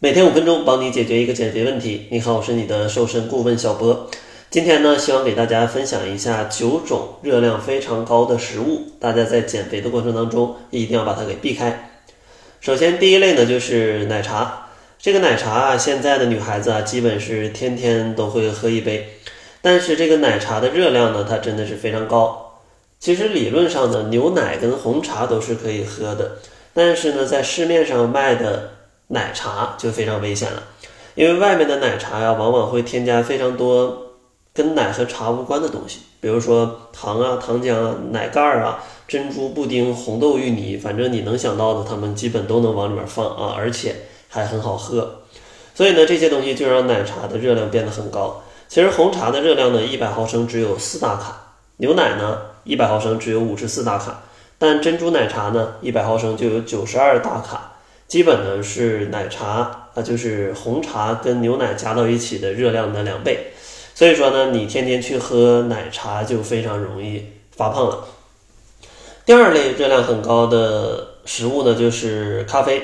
每天五分钟，帮你解决一个减肥问题。你好，我是你的瘦身顾问小波。今天呢，希望给大家分享一下九种热量非常高的食物，大家在减肥的过程当中一定要把它给避开。首先，第一类呢就是奶茶。这个奶茶啊，现在的女孩子啊，基本是天天都会喝一杯。但是这个奶茶的热量呢，它真的是非常高。其实理论上呢，牛奶跟红茶都是可以喝的，但是呢，在市面上卖的。奶茶就非常危险了，因为外面的奶茶呀，往往会添加非常多跟奶和茶无关的东西，比如说糖啊、糖浆啊、奶盖儿啊、珍珠布丁、红豆芋泥，反正你能想到的，他们基本都能往里面放啊，而且还很好喝。所以呢，这些东西就让奶茶的热量变得很高。其实红茶的热量呢，一百毫升只有四大卡，牛奶呢，一百毫升只有五十四大卡，但珍珠奶茶呢，一百毫升就有九十二大卡。基本呢是奶茶啊，就是红茶跟牛奶加到一起的热量的两倍，所以说呢，你天天去喝奶茶就非常容易发胖了。第二类热量很高的食物呢，就是咖啡。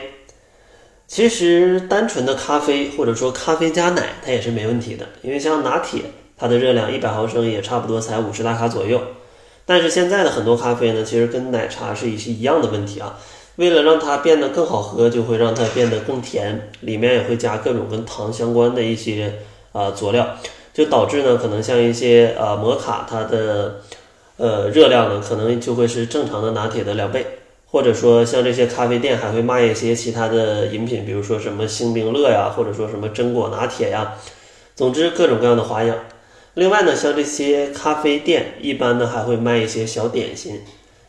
其实单纯的咖啡或者说咖啡加奶，它也是没问题的，因为像拿铁，它的热量一百毫升也差不多才五十大卡左右。但是现在的很多咖啡呢，其实跟奶茶是一是一样的问题啊。为了让它变得更好喝，就会让它变得更甜，里面也会加各种跟糖相关的一些啊佐料，就导致呢，可能像一些啊摩卡，它的呃热量呢，可能就会是正常的拿铁的两倍，或者说像这些咖啡店还会卖一些其他的饮品，比如说什么星冰乐呀，或者说什么榛果拿铁呀，总之各种各样的花样。另外呢，像这些咖啡店一般呢还会卖一些小点心，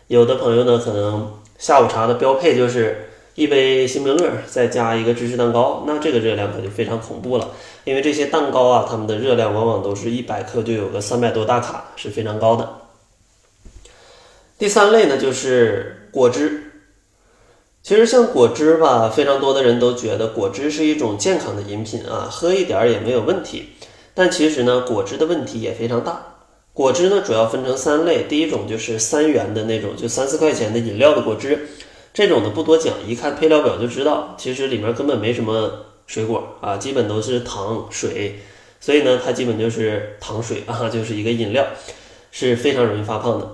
有的朋友呢可能。下午茶的标配就是一杯星冰乐，再加一个芝士蛋糕，那这个热量可就非常恐怖了。因为这些蛋糕啊，它们的热量往往都是一百克就有个三百多大卡，是非常高的。第三类呢，就是果汁。其实像果汁吧，非常多的人都觉得果汁是一种健康的饮品啊，喝一点儿也没有问题。但其实呢，果汁的问题也非常大。果汁呢，主要分成三类。第一种就是三元的那种，就三四块钱的饮料的果汁，这种呢不多讲，一看配料表就知道，其实里面根本没什么水果啊，基本都是糖水，所以呢，它基本就是糖水啊，就是一个饮料，是非常容易发胖的。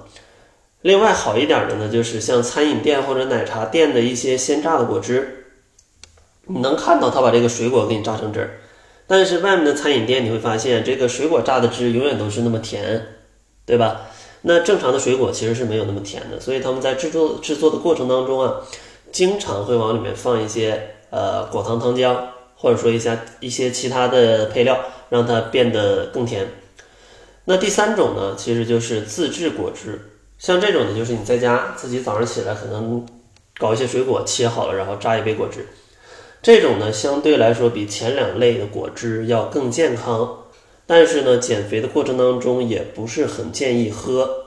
另外好一点的呢，就是像餐饮店或者奶茶店的一些鲜榨的果汁，你能看到他把这个水果给你榨成汁儿。但是外面的餐饮店你会发现，这个水果榨的汁永远都是那么甜，对吧？那正常的水果其实是没有那么甜的，所以他们在制作制作的过程当中啊，经常会往里面放一些呃果糖糖浆，或者说一些一些其他的配料，让它变得更甜。那第三种呢，其实就是自制果汁，像这种呢，就是你在家自己早上起来可能搞一些水果切好了，然后榨一杯果汁。这种呢，相对来说比前两类的果汁要更健康，但是呢，减肥的过程当中也不是很建议喝，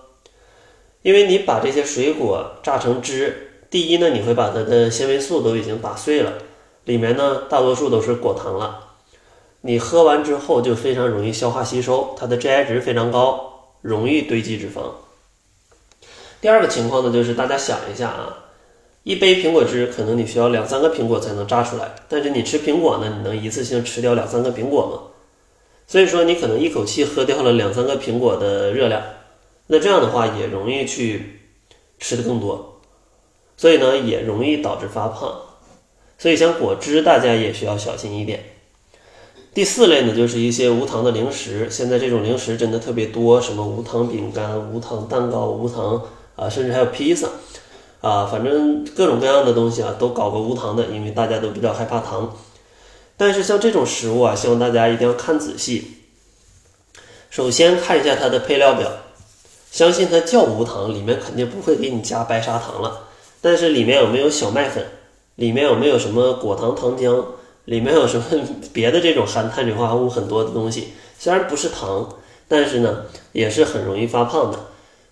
因为你把这些水果榨成汁，第一呢，你会把它的纤维素都已经打碎了，里面呢大多数都是果糖了，你喝完之后就非常容易消化吸收，它的 GI 值非常高，容易堆积脂肪。第二个情况呢，就是大家想一下啊。一杯苹果汁可能你需要两三个苹果才能榨出来，但是你吃苹果呢，你能一次性吃掉两三个苹果吗？所以说你可能一口气喝掉了两三个苹果的热量，那这样的话也容易去吃的更多，所以呢也容易导致发胖。所以像果汁大家也需要小心一点。第四类呢就是一些无糖的零食，现在这种零食真的特别多，什么无糖饼干、无糖蛋糕、无糖啊，甚至还有披萨。啊，反正各种各样的东西啊，都搞个无糖的，因为大家都比较害怕糖。但是像这种食物啊，希望大家一定要看仔细。首先看一下它的配料表，相信它叫无糖，里面肯定不会给你加白砂糖了。但是里面有没有小麦粉？里面有没有什么果糖糖浆？里面有什么 别的这种含碳水化合物很多的东西？虽然不是糖，但是呢，也是很容易发胖的。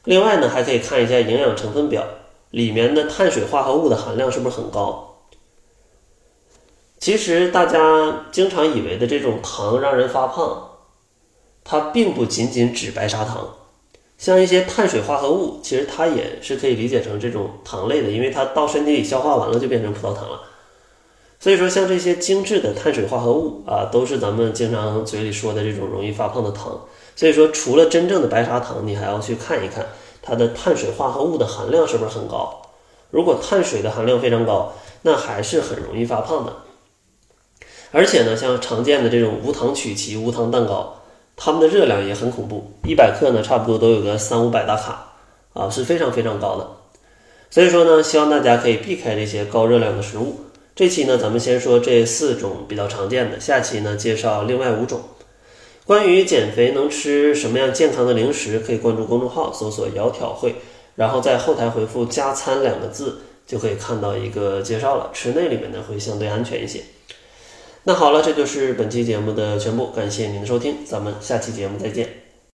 另外呢，还可以看一下营养成分表。里面的碳水化合物的含量是不是很高？其实大家经常以为的这种糖让人发胖，它并不仅仅指白砂糖，像一些碳水化合物，其实它也是可以理解成这种糖类的，因为它到身体里消化完了就变成葡萄糖了。所以说，像这些精致的碳水化合物啊，都是咱们经常嘴里说的这种容易发胖的糖。所以说，除了真正的白砂糖，你还要去看一看它的碳水化合物的含量是不是很高。如果碳水的含量非常高，那还是很容易发胖的。而且呢，像常见的这种无糖曲奇、无糖蛋糕，它们的热量也很恐怖，一百克呢，差不多都有个三五百大卡啊，是非常非常高的。所以说呢，希望大家可以避开这些高热量的食物。这期呢，咱们先说这四种比较常见的，下期呢介绍另外五种。关于减肥能吃什么样健康的零食，可以关注公众号搜索“窈窕会”，然后在后台回复“加餐”两个字，就可以看到一个介绍了。吃那里面呢会相对安全一些。那好了，这就是本期节目的全部，感谢您的收听，咱们下期节目再见。